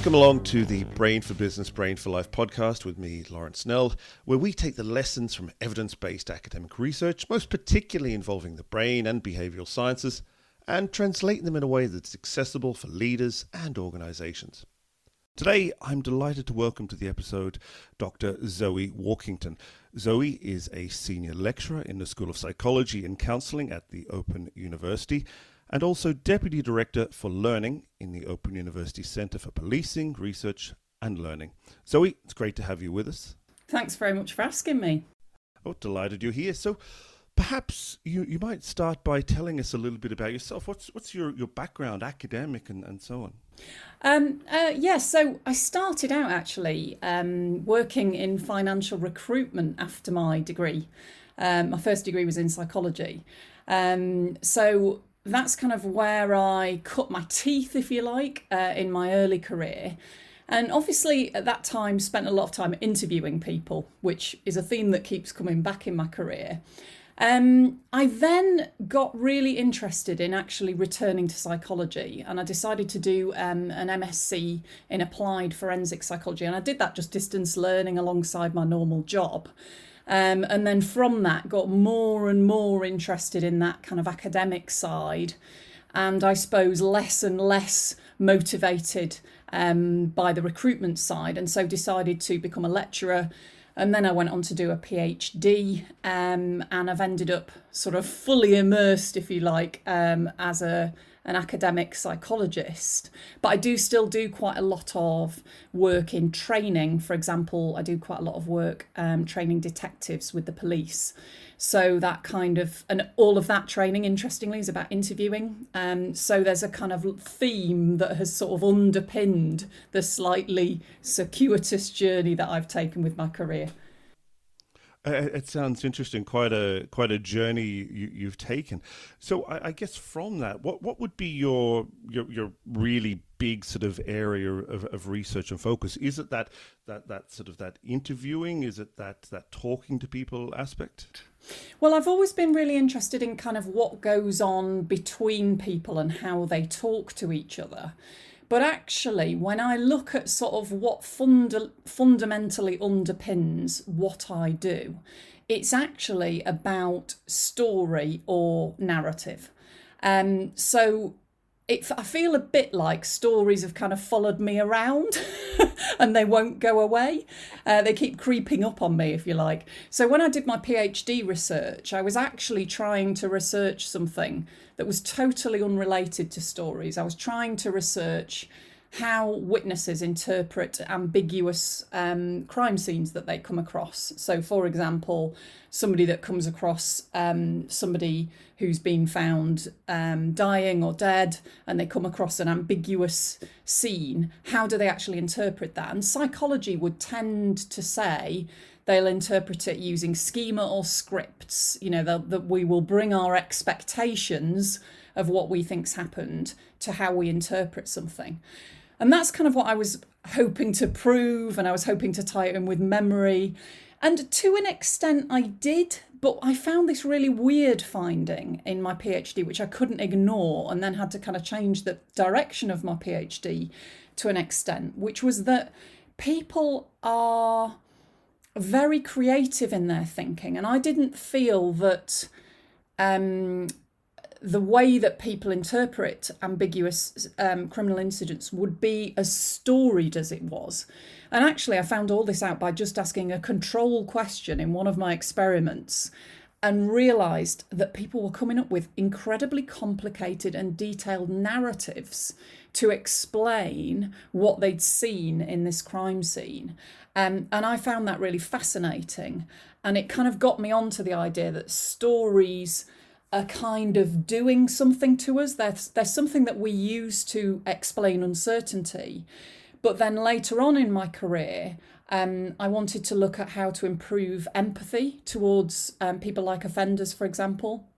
Welcome along to the Brain for Business, Brain for Life podcast with me, Lawrence Snell, where we take the lessons from evidence based academic research, most particularly involving the brain and behavioral sciences, and translate them in a way that's accessible for leaders and organizations. Today, I'm delighted to welcome to the episode Dr. Zoe Walkington. Zoe is a senior lecturer in the School of Psychology and Counseling at the Open University and also Deputy Director for Learning in the Open University Centre for Policing, Research and Learning. Zoe, it's great to have you with us. Thanks very much for asking me. Oh, delighted you're here. So, perhaps you, you might start by telling us a little bit about yourself. What's what's your, your background, academic and, and so on? Um, uh, yes, yeah, so I started out actually um, working in financial recruitment after my degree. Um, my first degree was in psychology. Um, so that's kind of where I cut my teeth, if you like, uh, in my early career. And obviously, at that time, spent a lot of time interviewing people, which is a theme that keeps coming back in my career. Um, I then got really interested in actually returning to psychology, and I decided to do um, an MSc in applied forensic psychology. And I did that just distance learning alongside my normal job. Um, and then from that, got more and more interested in that kind of academic side. And I suppose less and less motivated um, by the recruitment side. And so decided to become a lecturer. And then I went on to do a PhD. Um, and I've ended up sort of fully immersed, if you like, um, as a an academic psychologist, but I do still do quite a lot of work in training. For example, I do quite a lot of work um, training detectives with the police. So that kind of, and all of that training, interestingly, is about interviewing. Um, so there's a kind of theme that has sort of underpinned the slightly circuitous journey that I've taken with my career. It sounds interesting. Quite a quite a journey you, have taken. So I, I, guess from that, what what would be your your, your really big sort of area of, of research and focus? Is it that that that sort of that interviewing? Is it that that talking to people aspect? Well, I've always been really interested in kind of what goes on between people and how they talk to each other. But actually, when I look at sort of what funda- fundamentally underpins what I do, it's actually about story or narrative. Um, so it, I feel a bit like stories have kind of followed me around and they won't go away. Uh, they keep creeping up on me, if you like. So, when I did my PhD research, I was actually trying to research something that was totally unrelated to stories. I was trying to research how witnesses interpret ambiguous um, crime scenes that they come across. So, for example, somebody that comes across um, somebody who's been found um, dying or dead and they come across an ambiguous scene, how do they actually interpret that? And psychology would tend to say, they'll interpret it using schema or scripts. You know, that we will bring our expectations of what we think's happened to how we interpret something. And that's kind of what I was hoping to prove, and I was hoping to tie it in with memory. And to an extent, I did, but I found this really weird finding in my PhD, which I couldn't ignore, and then had to kind of change the direction of my PhD to an extent, which was that people are very creative in their thinking. And I didn't feel that um, the way that people interpret ambiguous um, criminal incidents would be as storied as it was. And actually, I found all this out by just asking a control question in one of my experiments and realized that people were coming up with incredibly complicated and detailed narratives to explain what they'd seen in this crime scene. Um, and I found that really fascinating. And it kind of got me onto the idea that stories are kind of doing something to us. There's, there's something that we use to explain uncertainty. But then later on in my career, um, I wanted to look at how to improve empathy towards um, people like offenders, for example.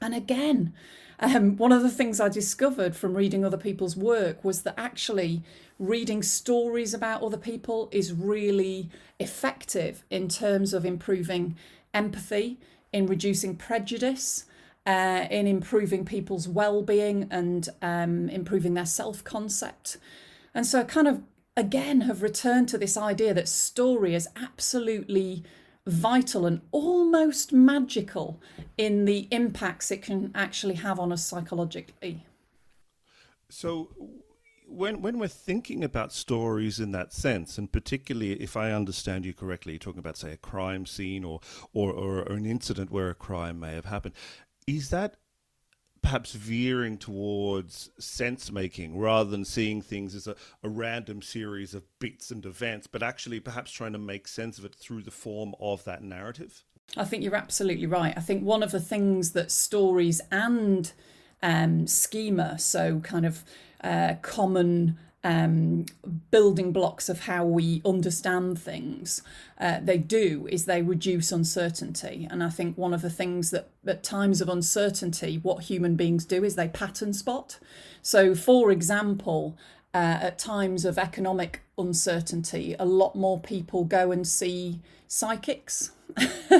And again, um, one of the things I discovered from reading other people's work was that actually reading stories about other people is really effective in terms of improving empathy, in reducing prejudice, uh, in improving people's well-being and um, improving their self-concept. And so I kind of again have returned to this idea that story is absolutely vital and almost magical in the impacts it can actually have on us psychologically. So, when when we're thinking about stories in that sense, and particularly if I understand you correctly, you're talking about say a crime scene or or, or an incident where a crime may have happened, is that perhaps veering towards sense making rather than seeing things as a, a, random series of bits and events, but actually perhaps trying to make sense of it through the form of that narrative? I think you're absolutely right. I think one of the things that stories and um, schema, so kind of uh, common um, building blocks of how we understand things uh, they do is they reduce uncertainty. And I think one of the things that at times of uncertainty, what human beings do is they pattern spot. So, for example, uh, at times of economic uncertainty, a lot more people go and see psychics,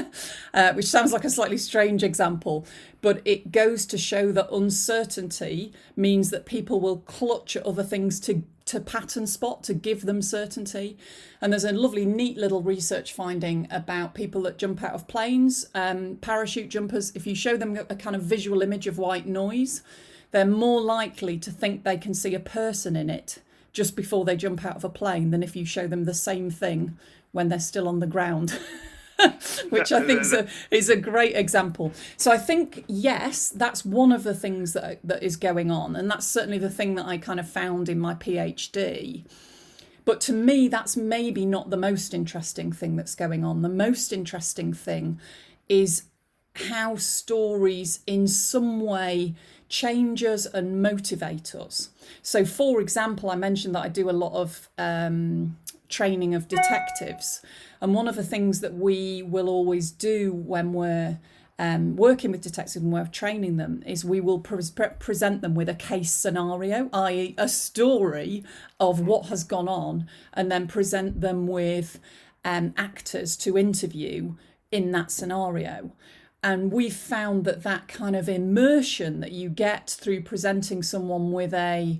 uh, which sounds like a slightly strange example, but it goes to show that uncertainty means that people will clutch at other things to to pattern spot to give them certainty. And there's a lovely, neat little research finding about people that jump out of planes, um, parachute jumpers. If you show them a kind of visual image of white noise, they're more likely to think they can see a person in it just before they jump out of a plane than if you show them the same thing when they're still on the ground. which I think is a, is a great example. So I think yes, that's one of the things that that is going on, and that's certainly the thing that I kind of found in my PhD. But to me, that's maybe not the most interesting thing that's going on. The most interesting thing is how stories, in some way, change us and motivate us. So, for example, I mentioned that I do a lot of um, training of detectives. And one of the things that we will always do when we're um, working with detectives and we're training them is we will pre- present them with a case scenario, i.e., a story of what has gone on, and then present them with um, actors to interview in that scenario. And we've found that that kind of immersion that you get through presenting someone with a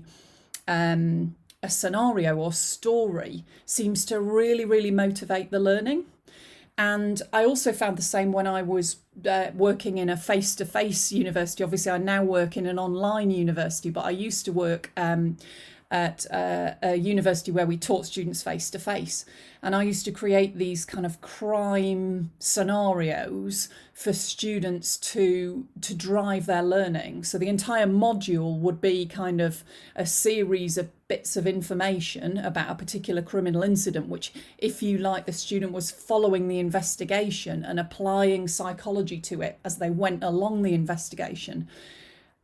um, a scenario or story seems to really, really motivate the learning. And I also found the same when I was uh, working in a face to face university. Obviously, I now work in an online university, but I used to work um, at uh, a university where we taught students face to face. And I used to create these kind of crime scenarios for students to to drive their learning. So the entire module would be kind of a series of bits of information about a particular criminal incident, which, if you like, the student was following the investigation and applying psychology to it as they went along the investigation.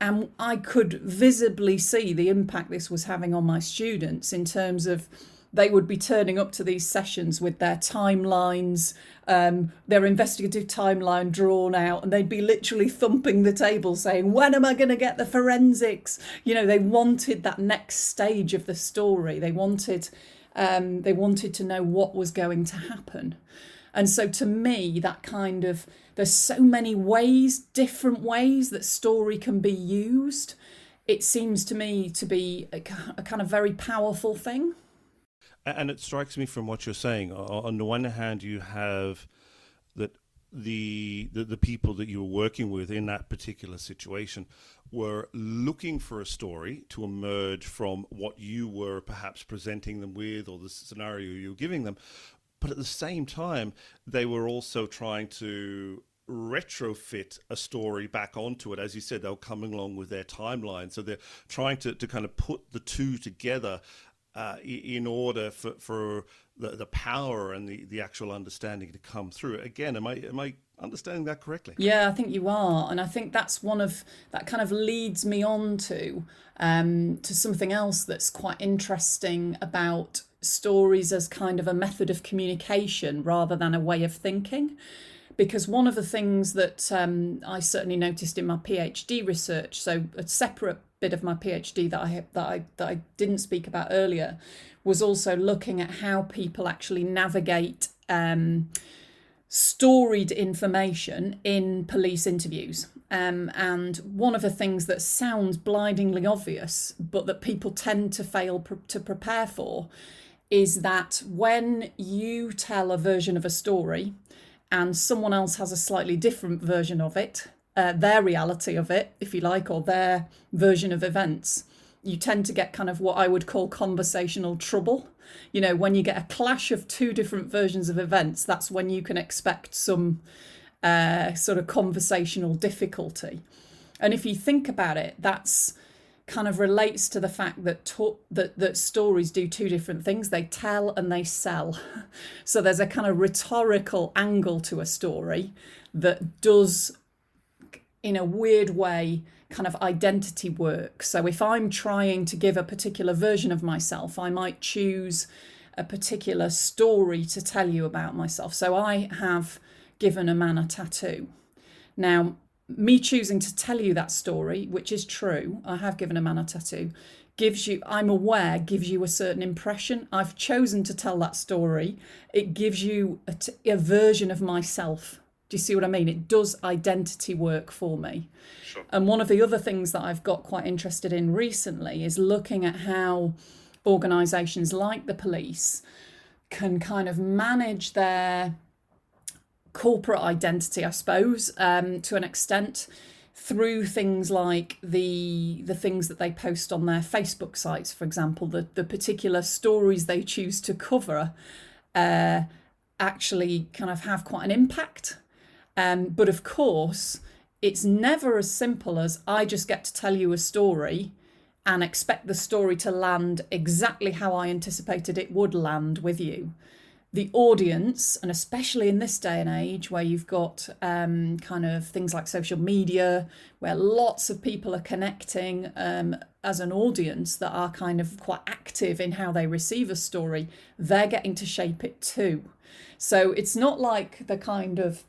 And I could visibly see the impact this was having on my students in terms of they would be turning up to these sessions with their timelines, um, their investigative timeline drawn out, and they'd be literally thumping the table saying, When am I going to get the forensics? You know, they wanted that next stage of the story. They wanted, um, they wanted to know what was going to happen. And so to me, that kind of there's so many ways, different ways that story can be used. It seems to me to be a, a kind of very powerful thing. And it strikes me from what you're saying. On the one hand, you have that the, the, the people that you were working with in that particular situation were looking for a story to emerge from what you were perhaps presenting them with or the scenario you were giving them but at the same time, they were also trying to retrofit a story back onto it. As you said, they were coming along with their timeline. So they're trying to, to kind of put the two together uh, in order for, for the, the power and the, the actual understanding to come through. Again, am I, am I understanding that correctly? Yeah, I think you are. And I think that's one of, that kind of leads me on to, um, to something else that's quite interesting about stories as kind of a method of communication rather than a way of thinking. Because one of the things that um, I certainly noticed in my PhD research, so a separate bit of my PhD that I that I that I didn't speak about earlier, was also looking at how people actually navigate um, storied information in police interviews. Um, and one of the things that sounds blindingly obvious, but that people tend to fail pr- to prepare for, is that when you tell a version of a story and someone else has a slightly different version of it, uh, their reality of it, if you like, or their version of events, you tend to get kind of what I would call conversational trouble. You know, when you get a clash of two different versions of events, that's when you can expect some uh, sort of conversational difficulty. And if you think about it, that's kind of relates to the fact that that that stories do two different things they tell and they sell so there's a kind of rhetorical angle to a story that does in a weird way kind of identity work so if i'm trying to give a particular version of myself i might choose a particular story to tell you about myself so i have given a man a tattoo now me choosing to tell you that story, which is true, I have given a man a tattoo, gives you, I'm aware, gives you a certain impression. I've chosen to tell that story. It gives you a, t- a version of myself. Do you see what I mean? It does identity work for me. Sure. And one of the other things that I've got quite interested in recently is looking at how organisations like the police can kind of manage their corporate identity, I suppose, um, to an extent, through things like the the things that they post on their Facebook sites, for example, the the particular stories they choose to cover, uh, actually kind of have quite an impact. Um, but of course, it's never as simple as I just get to tell you a story and expect the story to land exactly how I anticipated it would land with you the audience, and especially in this day and age where you've got um, kind of things like social media, where lots of people are connecting um, as an audience that are kind of quite active in how they receive a story, they're getting to shape it too. So it's not like the kind of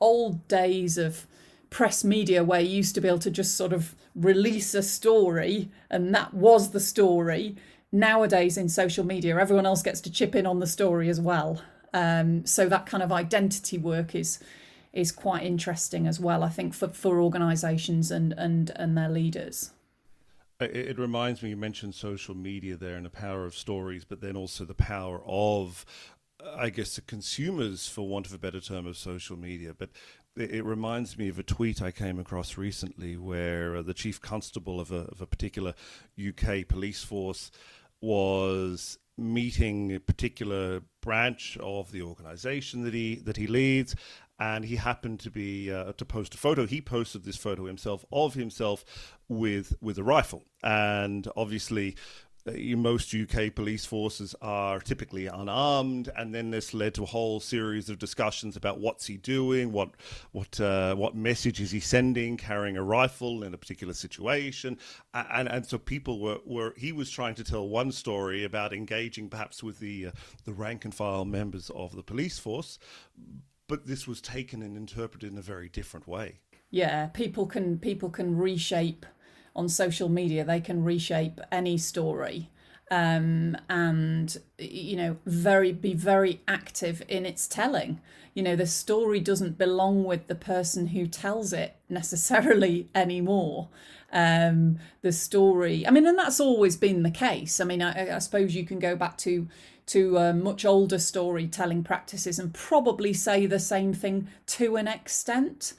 old days of press media where you used to be able to just sort of release a story and that was the story nowadays in social media, everyone else gets to chip in on the story as well. Um, so that kind of identity work is is quite interesting as well. I think for for organisations and and and their leaders. It, it reminds me. You mentioned social media there and the power of stories, but then also the power of I guess the consumers, for want of a better term, of social media. But it reminds me of a tweet I came across recently where uh, the chief constable of a, of a particular UK police force was meeting a particular branch of the organization that he that he leads and he happened to be uh, to post a photo he posted this photo himself of himself with with a rifle and obviously most UK police forces are typically unarmed, and then this led to a whole series of discussions about what's he doing, what what uh, what message is he sending, carrying a rifle in a particular situation, and and so people were, were he was trying to tell one story about engaging perhaps with the uh, the rank and file members of the police force, but this was taken and interpreted in a very different way. Yeah, people can people can reshape on social media, they can reshape any story um, and you know very be very active in its telling. You know the story doesn't belong with the person who tells it necessarily anymore. Um, the story, I mean, and that's always been the case. I mean, I, I suppose you can go back to to uh, much older storytelling practices and probably say the same thing to an extent.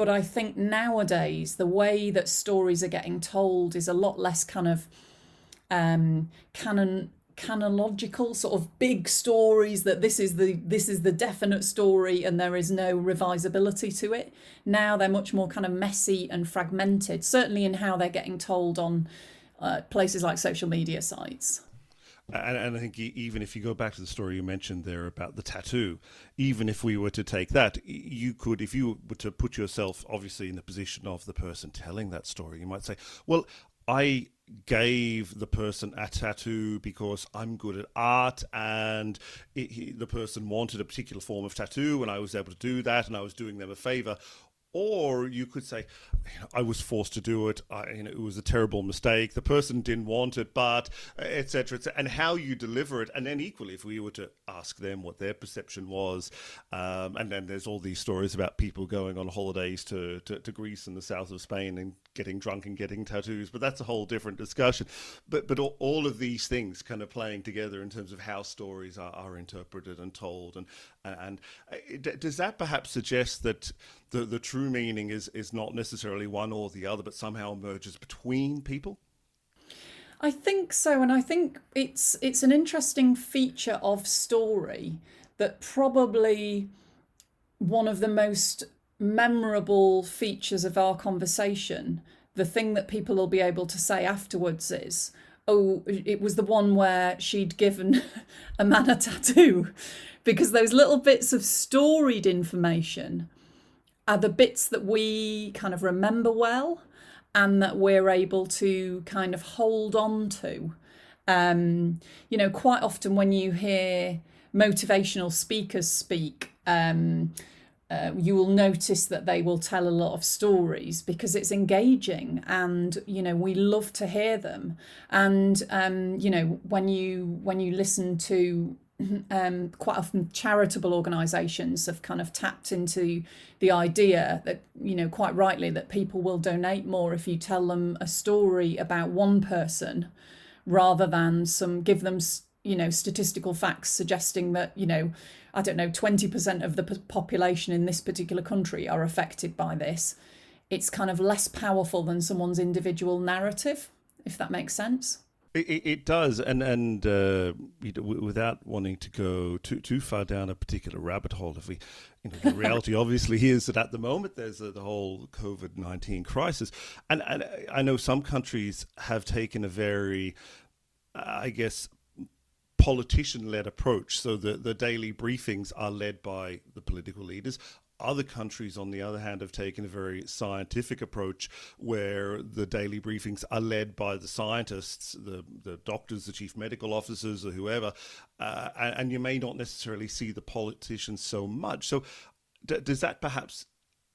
But I think nowadays the way that stories are getting told is a lot less kind of um, canon canonological sort of big stories that this is the this is the definite story and there is no revisability to it. Now they're much more kind of messy and fragmented certainly in how they're getting told on uh, places like social media sites and, and, I think even if you go back to the story you mentioned there about the tattoo, even if we were to take that, you could, if you were to put yourself obviously in the position of the person telling that story, you might say, well, I gave the person a tattoo because I'm good at art and it, he, the person wanted a particular form of tattoo and I was able to do that and I was doing them a favor or you could say, I was forced to do it. I, you know, it was a terrible mistake. The person didn't want it, but etc. Et and how you deliver it. And then equally, if we were to ask them what their perception was, um, and then there's all these stories about people going on holidays to, to, to Greece and the south of Spain and getting drunk and getting tattoos. But that's a whole different discussion. But but all, all of these things kind of playing together in terms of how stories are, are interpreted and told. And and uh, does that perhaps suggest that the the true meaning is is not necessarily one or the other, but somehow emerges between people? I think so, and I think it's it's an interesting feature of story that probably one of the most memorable features of our conversation, the thing that people will be able to say afterwards is, oh, it was the one where she'd given a man a tattoo. Because those little bits of storied information are the bits that we kind of remember well and that we're able to kind of hold on to. Um, you know, quite often when you hear motivational speakers speak, um, uh, you will notice that they will tell a lot of stories because it's engaging and you know we love to hear them. And um, you know when you when you listen to um, quite often charitable organisations have kind of tapped into the idea that you know quite rightly that people will donate more if you tell them a story about one person rather than some give them you know statistical facts suggesting that you know I don't know 20% of the population in this particular country are affected by this. It's kind of less powerful than someone's individual narrative if that makes sense. It, it, does, and and uh, you know, without wanting to go too too far down a particular rabbit hole, if we, you know, the reality obviously is that at the moment there's a, the whole COVID nineteen crisis, and, and I know some countries have taken a very, I guess, politician led approach. So the, the daily briefings are led by the political leaders. Other countries, on the other hand, have taken a very scientific approach where the daily briefings are led by the scientists, the, the doctors, the chief medical officers, or whoever, uh, and, and, you may not necessarily see the politicians so much. So, d- does that perhaps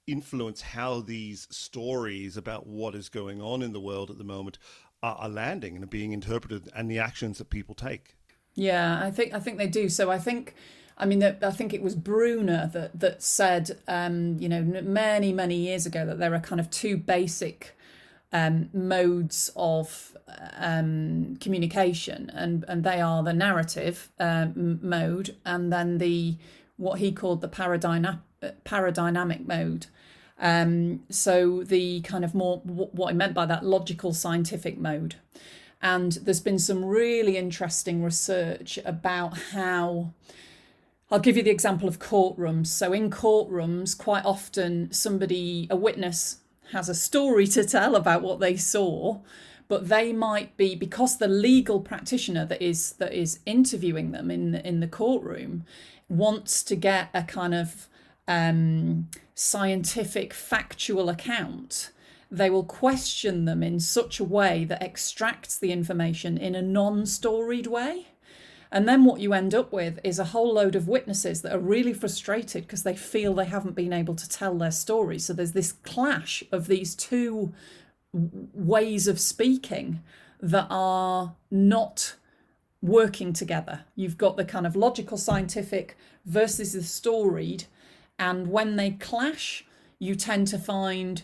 influence how these stories about what is going on in the world at the moment are, are landing and are being interpreted and the actions that people take? Yeah, I think I think they do. So I think I mean, I think it was Bruner that that said, um, you know, many many years ago that there are kind of two basic um, modes of um, communication, and and they are the narrative um, mode, and then the what he called the paradigm paradigmatic mode. Um, so the kind of more what I meant by that logical scientific mode. And there's been some really interesting research about how I'll give you the example of courtrooms. So, in courtrooms, quite often somebody, a witness, has a story to tell about what they saw, but they might be because the legal practitioner that is that is interviewing them in the, in the courtroom wants to get a kind of um, scientific, factual account. They will question them in such a way that extracts the information in a non-storied way. And then what you end up with is a whole load of witnesses that are really frustrated because they feel they haven't been able to tell their story. So there's this clash of these two ways of speaking that are not working together. You've got the kind of logical scientific versus the storied. And when they clash, you tend to find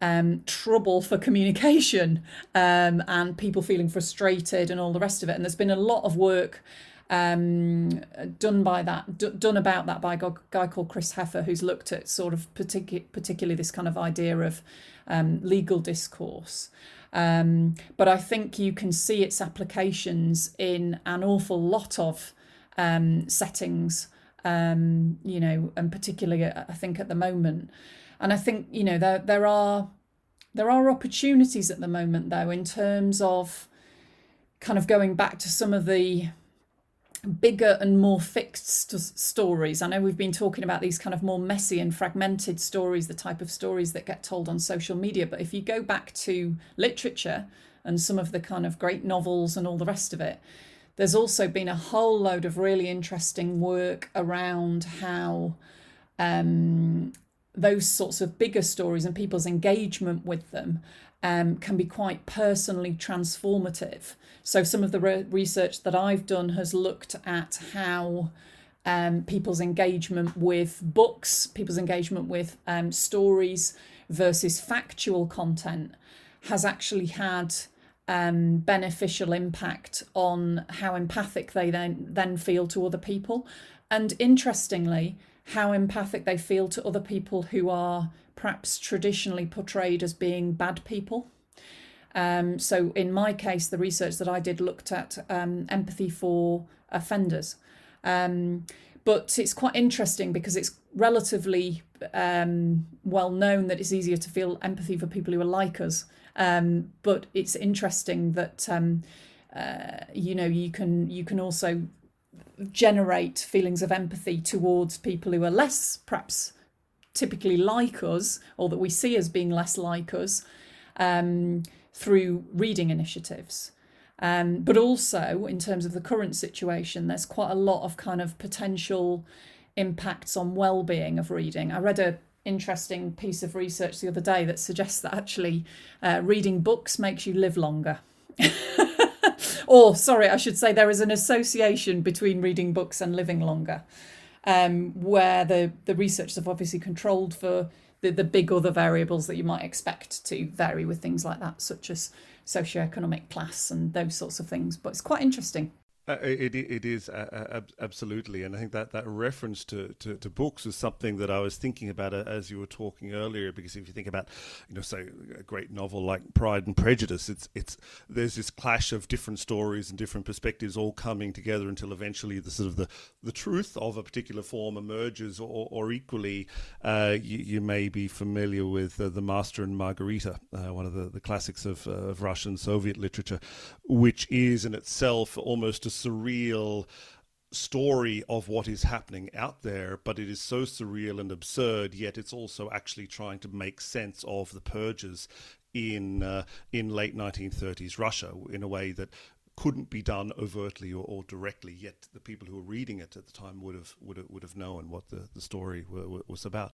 um, trouble for communication um, and people feeling frustrated and all the rest of it. And there's been a lot of work um, done by that, d- done about that by a guy called Chris Heffer, who's looked at sort of particu- particularly this kind of idea of um, legal discourse. Um, but I think you can see its applications in an awful lot of um, settings, you know, and particularly uh, I think at the moment. And I think you know there there are there are opportunities at the moment though in terms of kind of going back to some of the bigger and more fixed st- stories. I know we've been talking about these kind of more messy and fragmented stories, the type of stories that get told on social media. But if you go back to literature and some of the kind of great novels and all the rest of it, there's also been a whole load of really interesting work around how um, those sorts of bigger stories and people's engagement with them um, can be quite personally transformative. So, some of the re- research that I've done has looked at how um, people's engagement with books, people's engagement with um, stories versus factual content has actually had um, beneficial impact on how empathic they then then feel to other people, and interestingly, how empathic they feel to other people who are perhaps traditionally portrayed as being bad people. Um, so, in my case, the research that I did looked at um, empathy for offenders. Um, but it's quite interesting because it's relatively um, well known that it's easier to feel empathy for people who are like us. Um, but it's interesting that um, uh, you know you can you can also generate feelings of empathy towards people who are less perhaps typically like us or that we see as being less like us um, through reading initiatives. Um, but also, in terms of the current situation, there's quite a lot of kind of potential impacts on well-being of reading. I read a interesting piece of research the other day that suggests that actually uh, reading books makes you live longer. or, sorry, I should say there is an association between reading books and living longer, um, where the, the researchers have obviously controlled for the, the big other variables that you might expect to vary with things like that, such as socioeconomic class and those sorts of things. But it's quite interesting. Uh, it it is uh, absolutely, and I think that that reference to, to, to, books was something that I was thinking about uh, as you were talking earlier. Because if you think about, you know, say a great novel like Pride and Prejudice, it's it's there's this clash of different stories and different perspectives all coming together until eventually the sort of the, the truth of a particular form emerges. Or, or equally, uh, you, you, may be familiar with uh, the Master and Margarita, uh, one of the, the classics of, of Russian Soviet literature, which is in itself almost a surreal story of what is happening out there, but it is so surreal and absurd. Yet it's also actually trying to make sense of the purges in uh, in late 1930s Russia in a way that couldn't be done overtly or, or, directly. Yet the people who were reading it at the time would have would have, would have known what the, the story was about.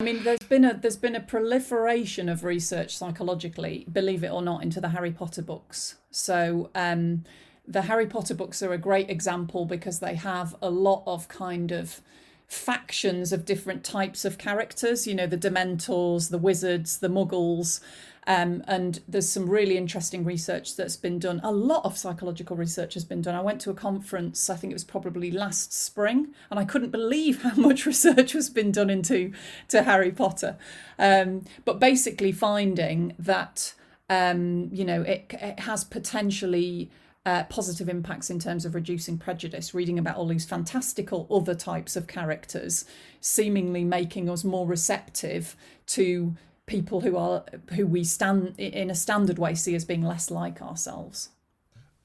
I mean, there's been a there's been a proliferation of research psychologically, believe it or not, into the Harry Potter books. So. Um, the Harry Potter books are a great example because they have a lot of kind of factions of different types of characters, you know, the Dementors, the wizards, the muggles. Um, and there's some really interesting research that's been done. A lot of psychological research has been done. I went to a conference, I think it was probably last spring, and I couldn't believe how much research has been done into to Harry Potter. Um, but basically, finding that um, you know it, it has potentially uh, positive impacts in terms of reducing prejudice, reading about all these fantastical other types of characters, seemingly making us more receptive to people who are who we stand in a standard way see as being less like ourselves.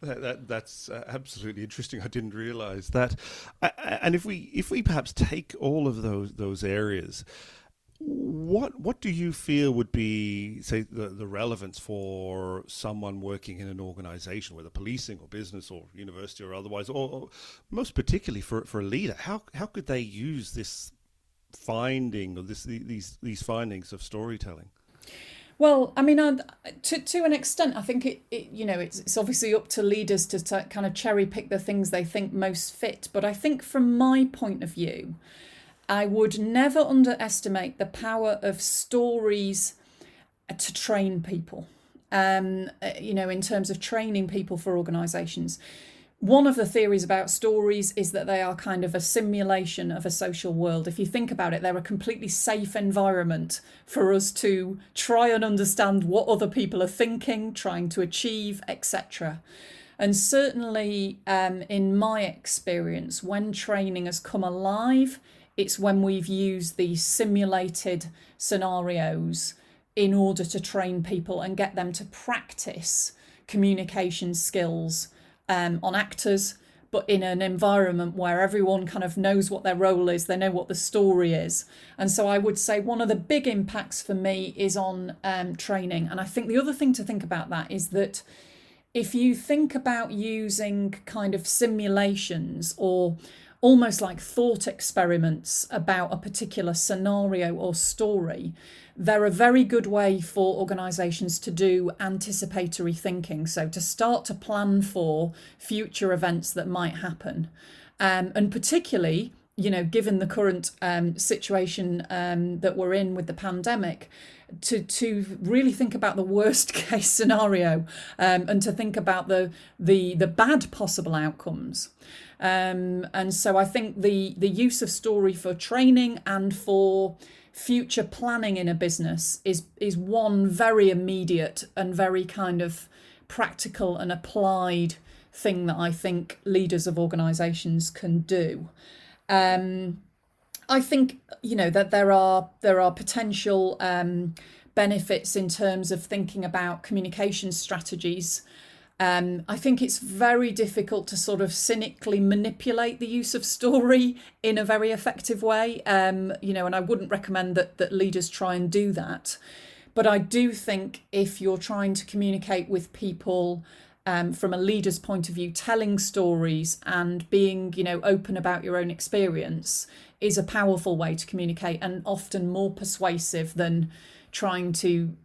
That, that, that's uh, absolutely interesting. I didn't realize that. Uh, and if we if we perhaps take all of those those areas what what do you feel would be say the, the relevance for someone working in an organization whether policing or business or university or otherwise or, or most particularly for, for a leader how how could they use this finding or this these these findings of storytelling well, I mean, to to an extent, I think it, it you know it's it's obviously up to leaders to, to kind of cherry pick the things they think most fit. But I think from my point of view, I would never underestimate the power of stories to train people. Um, uh, you know, in terms of training people for organisations. One of the theories about stories is that they are kind of a simulation of a social world. If you think about it, they're a completely safe environment for us to try and understand what other people are thinking, trying to achieve, etc. And certainly, um, in my experience, when training has come alive, it's when we've used these simulated scenarios in order to train people and get them to practice communication skills um, on actors, but in an environment where everyone kind of knows what their role is, they know what the story is. And so I would say one of the big impacts for me is on um, training. And I think the other thing to think about that is that if you think about using kind of simulations or almost like thought experiments about a particular scenario or story, they're a very good way for organisations to do anticipatory thinking. So, to start to plan for future events that might happen. Um, and particularly, you know, given the current um, situation um, that we're in with the pandemic, to to really think about the worst case scenario um, and to think about the the the bad possible outcomes. Um, and so I think the the use of story for training and for future planning in a business is is one very immediate and very kind of practical and applied thing that I think leaders of organisations can do. Um, I think you know that there are there are potential um, benefits in terms of thinking about communication strategies. Um, I think it's very difficult to sort of cynically manipulate the use of story in a very effective way. Um, you know, and I wouldn't recommend that that leaders try and do that. But I do think if you're trying to communicate with people um, from a leader's point of view, telling stories and being, you know, open about your own experience is a powerful way to communicate and often more persuasive than trying to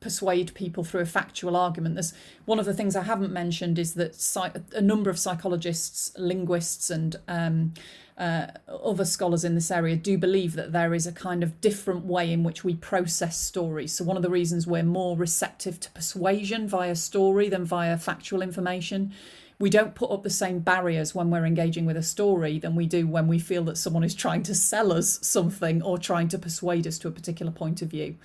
persuade people through a factual argument. There's one of the things I haven't mentioned is that a number of psychologists, linguists, and um, uh, other scholars in this area do believe that there is a kind of different way in which we process stories. So, one of the reasons we're more receptive to persuasion via story than via factual information. We don't put up the same barriers when we're engaging with a story than we do when we feel that someone is trying to sell us something or trying to persuade us to a particular point of view.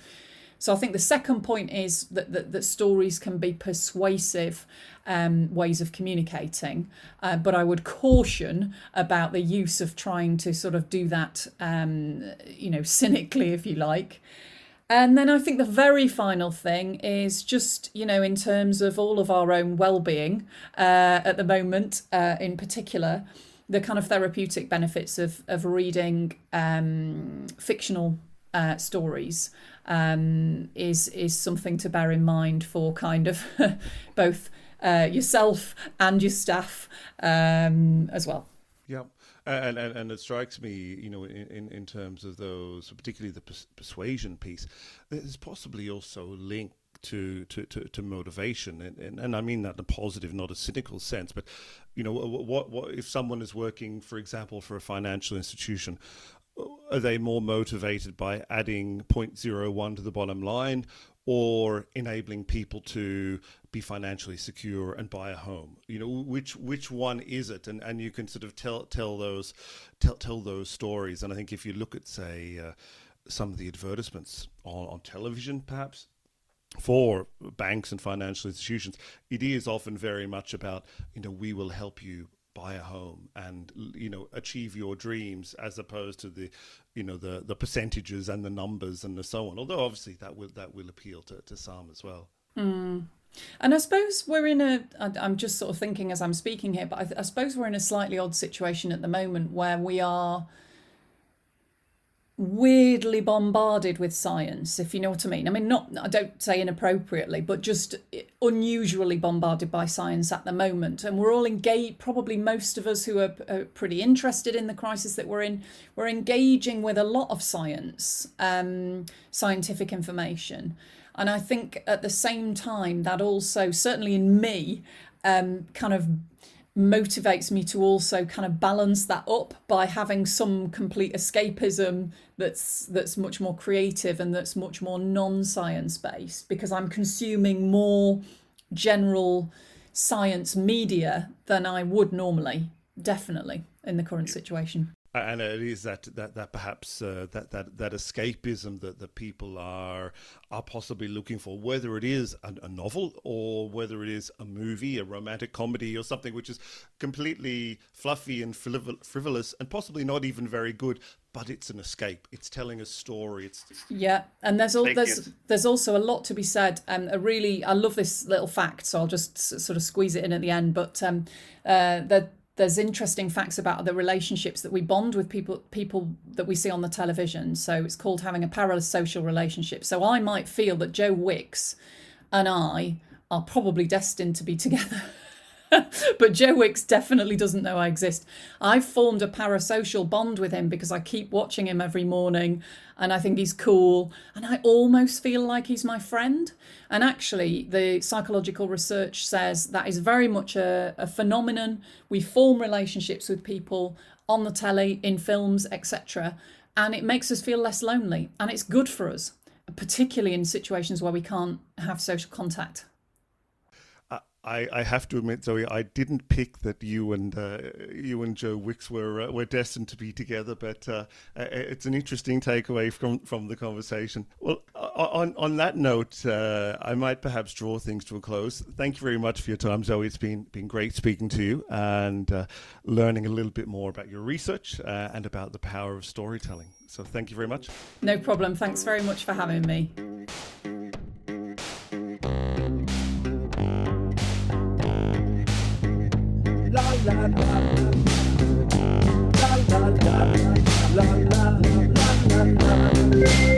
So I think the second point is that, that, that stories can be persuasive um, ways of communicating, uh, but I would caution about the use of trying to sort of do that, um, you know, cynically, if you like. And then I think the very final thing is just, you know, in terms of all of our own well being uh, at the moment, uh, in particular, the kind of therapeutic benefits of, of reading um, fictional uh, stories um, is is something to bear in mind for kind of both uh, yourself and your staff um, as well. Yeah. And, and and it strikes me, you know, in, in, terms of those, particularly the persuasion piece, there's possibly also linked to, to, to, to motivation. And, and, and I mean that in a positive, not a cynical sense. But, you know, what, what if someone is working, for example, for a financial institution, are they more motivated by adding 0.01 to the bottom line or enabling people to be financially secure and buy a home? You know which which one is it? And and you can sort of tell tell those tell tell those stories. And i think if you look at say uh, some of the advertisements on, on television perhaps for banks and financial institutions it is often very much about you know we will help you buy a home and you know achieve your dreams as opposed to the you know the the percentages and the numbers and the so on although obviously that will that will appeal to, to some as well mm. and i suppose we're in a i'm just sort of thinking as i'm speaking here but I, I suppose we're in a slightly odd situation at the moment where we are weirdly bombarded with science, if you know what I mean. I mean, not, I don't say inappropriately, but just unusually bombarded by science at the moment. And we're all engaged, probably most of us who are, are, pretty interested in the crisis that we're in, we're engaging with a lot of science, um, scientific information. And I think at the same time, that also, certainly in me, um, kind of motivates me to also kind of balance that up by having some complete escapism that's that's much more creative and that's much more non-science based because I'm consuming more general science media than I would normally definitely in the current situation and it is that that that perhaps uh, that that that escapism that that people are are possibly looking for, whether it is a, a, novel or whether it is a movie, a romantic comedy, or something which is completely fluffy and frivolous and possibly not even very good, but it's an escape. It's telling a story. It's yeah, and there's all there's there's also a lot to be said. And um, a really, I love this little fact, so I'll just sort of squeeze it in at the end. But um, uh, that there's interesting facts about the relationships that we bond with people people that we see on the television. So it's called having a parasocial relationship. So I might feel that Joe Wicks and I are probably destined to be together. but Joe Wicks definitely doesn't know I exist. I've formed a parasocial bond with him because I keep watching him every morning and I think he's cool and I almost feel like he's my friend. And actually, the psychological research says that is very much a, a phenomenon. We form relationships with people on the telly, in films, etc. And it makes us feel less lonely and it's good for us, particularly in situations where we can't have social contact. I, I have to admit, Zoe, I didn't pick that you and uh, you and Joe Wicks were uh, were destined to be together, but uh, it's an interesting takeaway from, from the conversation. Well, on on that note, uh, I might perhaps draw things to a close. Thank you very much for your time, Zoe. It's been been great speaking to you and uh, learning a little bit more about your research uh, and about the power of storytelling. So, thank you very much. No problem. Thanks very much for having me. la la la la la